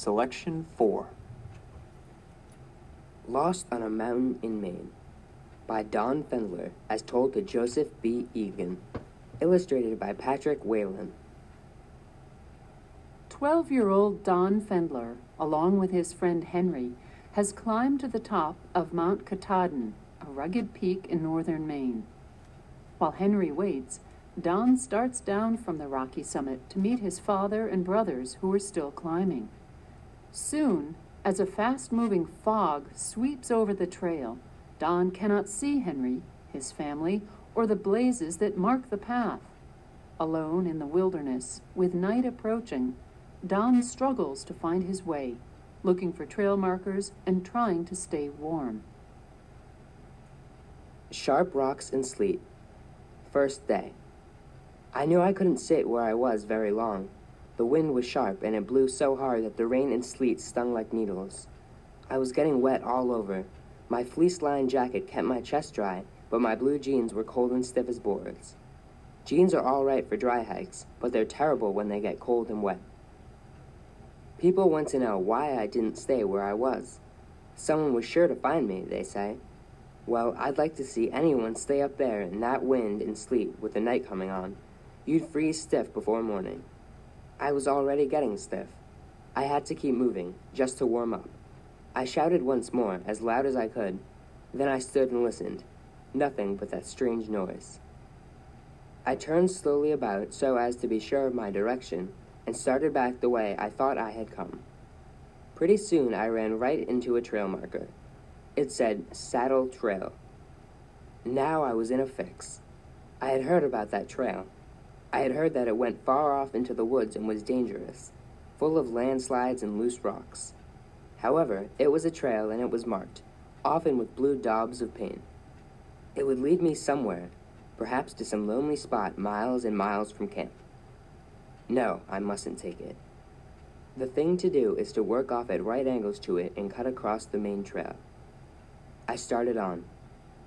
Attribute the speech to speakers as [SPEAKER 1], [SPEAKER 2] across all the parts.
[SPEAKER 1] Selection 4
[SPEAKER 2] Lost on a Mountain in Maine by Don Fendler, as told to Joseph B. Egan. Illustrated by Patrick Whalen.
[SPEAKER 3] 12 year old Don Fendler, along with his friend Henry, has climbed to the top of Mount Katahdin, a rugged peak in northern Maine. While Henry waits, Don starts down from the rocky summit to meet his father and brothers who are still climbing. Soon, as a fast moving fog sweeps over the trail, Don cannot see Henry, his family, or the blazes that mark the path. Alone in the wilderness, with night approaching, Don struggles to find his way, looking for trail markers and trying to stay warm.
[SPEAKER 2] Sharp Rocks and Sleet. First day. I knew I couldn't sit where I was very long. The wind was sharp and it blew so hard that the rain and sleet stung like needles. I was getting wet all over. My fleece lined jacket kept my chest dry, but my blue jeans were cold and stiff as boards. Jeans are all right for dry hikes, but they're terrible when they get cold and wet. People want to know why I didn't stay where I was. Someone was sure to find me, they say. Well, I'd like to see anyone stay up there in that wind and sleet with the night coming on. You'd freeze stiff before morning. I was already getting stiff. I had to keep moving, just to warm up. I shouted once more, as loud as I could. Then I stood and listened. Nothing but that strange noise. I turned slowly about so as to be sure of my direction and started back the way I thought I had come. Pretty soon I ran right into a trail marker. It said Saddle Trail. Now I was in a fix. I had heard about that trail. I had heard that it went far off into the woods and was dangerous, full of landslides and loose rocks. However, it was a trail and it was marked, often with blue daubs of paint. It would lead me somewhere, perhaps to some lonely spot miles and miles from camp. No, I mustn't take it. The thing to do is to work off at right angles to it and cut across the main trail. I started on.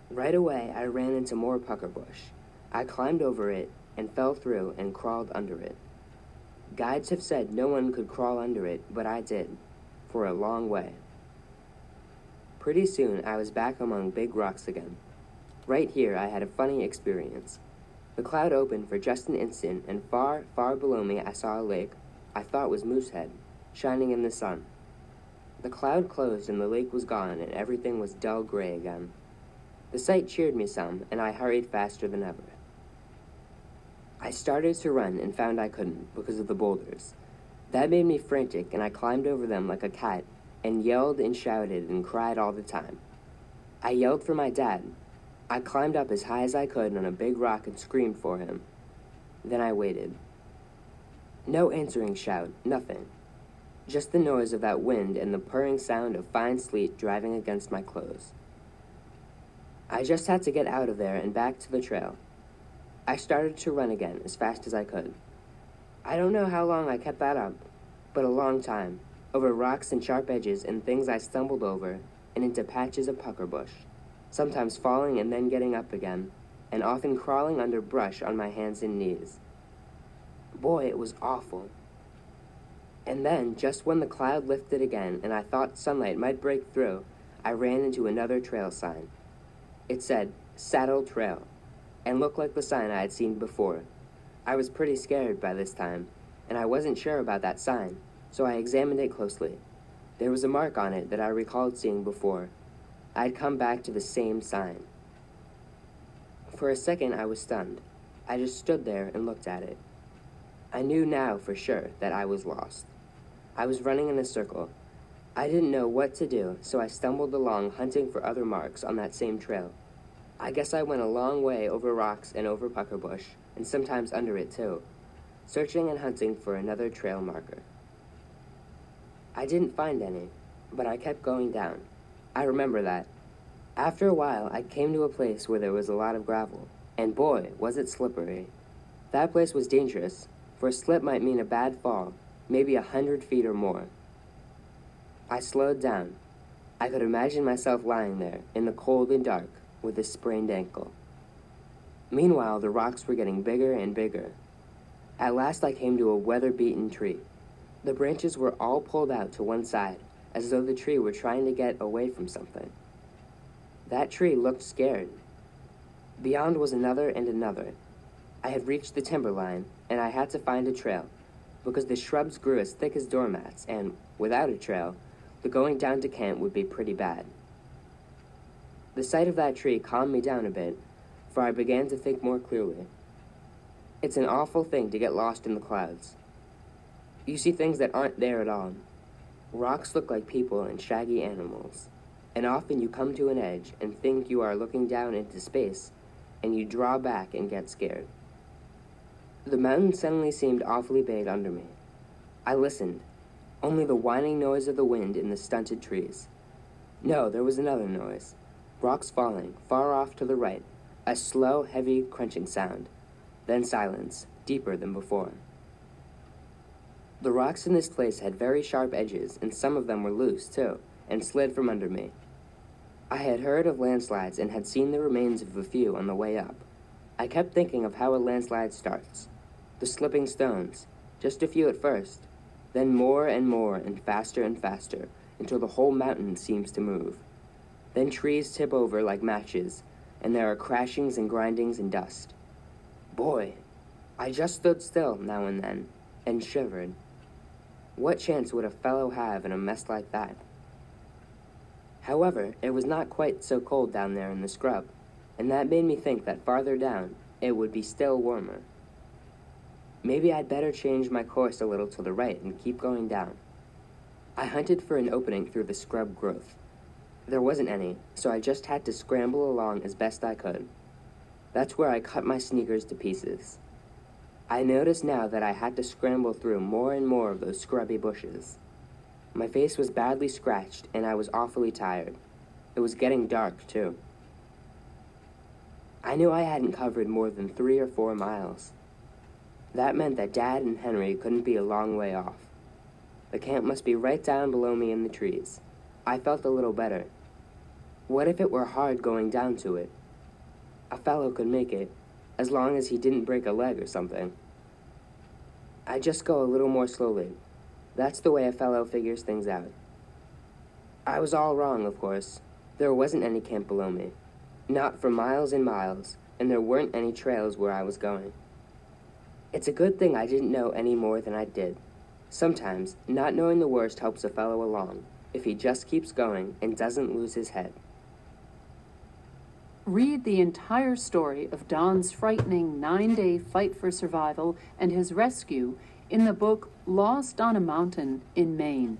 [SPEAKER 2] Right away, I ran into more pucker bush. I climbed over it and fell through and crawled under it. Guides have said no one could crawl under it, but I did, for a long way. Pretty soon, I was back among big rocks again. Right here, I had a funny experience. The cloud opened for just an instant, and far, far below me, I saw a lake I thought was Moosehead, shining in the sun. The cloud closed, and the lake was gone, and everything was dull gray again. The sight cheered me some, and I hurried faster than ever. I started to run and found I couldn't because of the boulders. That made me frantic, and I climbed over them like a cat and yelled and shouted and cried all the time. I yelled for my dad, I climbed up as high as I could on a big rock and screamed for him. Then I waited. No answering shout, nothing. Just the noise of that wind and the purring sound of fine sleet driving against my clothes. I just had to get out of there and back to the trail. I started to run again as fast as I could. I don't know how long I kept that up, but a long time, over rocks and sharp edges and things I stumbled over, and into patches of pucker bush sometimes falling and then getting up again, and often crawling under brush on my hands and knees. Boy, it was awful. And then, just when the cloud lifted again and I thought sunlight might break through, I ran into another trail sign. It said, Saddle Trail, and looked like the sign I had seen before. I was pretty scared by this time, and I wasn't sure about that sign, so I examined it closely. There was a mark on it that I recalled seeing before, I'd come back to the same sign. For a second, I was stunned. I just stood there and looked at it. I knew now for sure that I was lost. I was running in a circle. I didn't know what to do, so I stumbled along hunting for other marks on that same trail. I guess I went a long way over rocks and over pucker bush, and sometimes under it too, searching and hunting for another trail marker. I didn't find any, but I kept going down. I remember that. After a while, I came to a place where there was a lot of gravel, and boy, was it slippery. That place was dangerous, for a slip might mean a bad fall, maybe a hundred feet or more. I slowed down. I could imagine myself lying there, in the cold and dark, with a sprained ankle. Meanwhile, the rocks were getting bigger and bigger. At last, I came to a weather beaten tree. The branches were all pulled out to one side, as though the tree were trying to get away from something. That tree looked scared. Beyond was another and another. I had reached the timberline, and I had to find a trail, because the shrubs grew as thick as doormats, and, without a trail, the going down to camp would be pretty bad. The sight of that tree calmed me down a bit, for I began to think more clearly. It's an awful thing to get lost in the clouds. You see things that aren't there at all. Rocks look like people and shaggy animals, and often you come to an edge and think you are looking down into space, and you draw back and get scared. The mountain suddenly seemed awfully big under me. I listened, only the whining noise of the wind in the stunted trees. No, there was another noise. Rocks falling, far off to the right, a slow, heavy, crunching sound. Then silence, deeper than before. The rocks in this place had very sharp edges, and some of them were loose, too, and slid from under me. I had heard of landslides and had seen the remains of a few on the way up. I kept thinking of how a landslide starts the slipping stones, just a few at first, then more and more and faster and faster until the whole mountain seems to move. Then trees tip over like matches, and there are crashings and grindings and dust. Boy, I just stood still now and then and shivered. What chance would a fellow have in a mess like that? However, it was not quite so cold down there in the scrub, and that made me think that farther down it would be still warmer. Maybe I'd better change my course a little to the right and keep going down. I hunted for an opening through the scrub growth. There wasn't any, so I just had to scramble along as best I could. That's where I cut my sneakers to pieces. I noticed now that I had to scramble through more and more of those scrubby bushes. My face was badly scratched, and I was awfully tired. It was getting dark, too. I knew I hadn't covered more than three or four miles. That meant that Dad and Henry couldn't be a long way off. The camp must be right down below me in the trees. I felt a little better. What if it were hard going down to it? A fellow could make it, as long as he didn't break a leg or something. I just go a little more slowly. That's the way a fellow figures things out. I was all wrong, of course. There wasn't any camp below me. Not for miles and miles, and there weren't any trails where I was going. It's a good thing I didn't know any more than I did. Sometimes, not knowing the worst helps a fellow along, if he just keeps going and doesn't lose his head.
[SPEAKER 3] Read the entire story of Don's frightening nine day fight for survival and his rescue in the book Lost on a Mountain in Maine.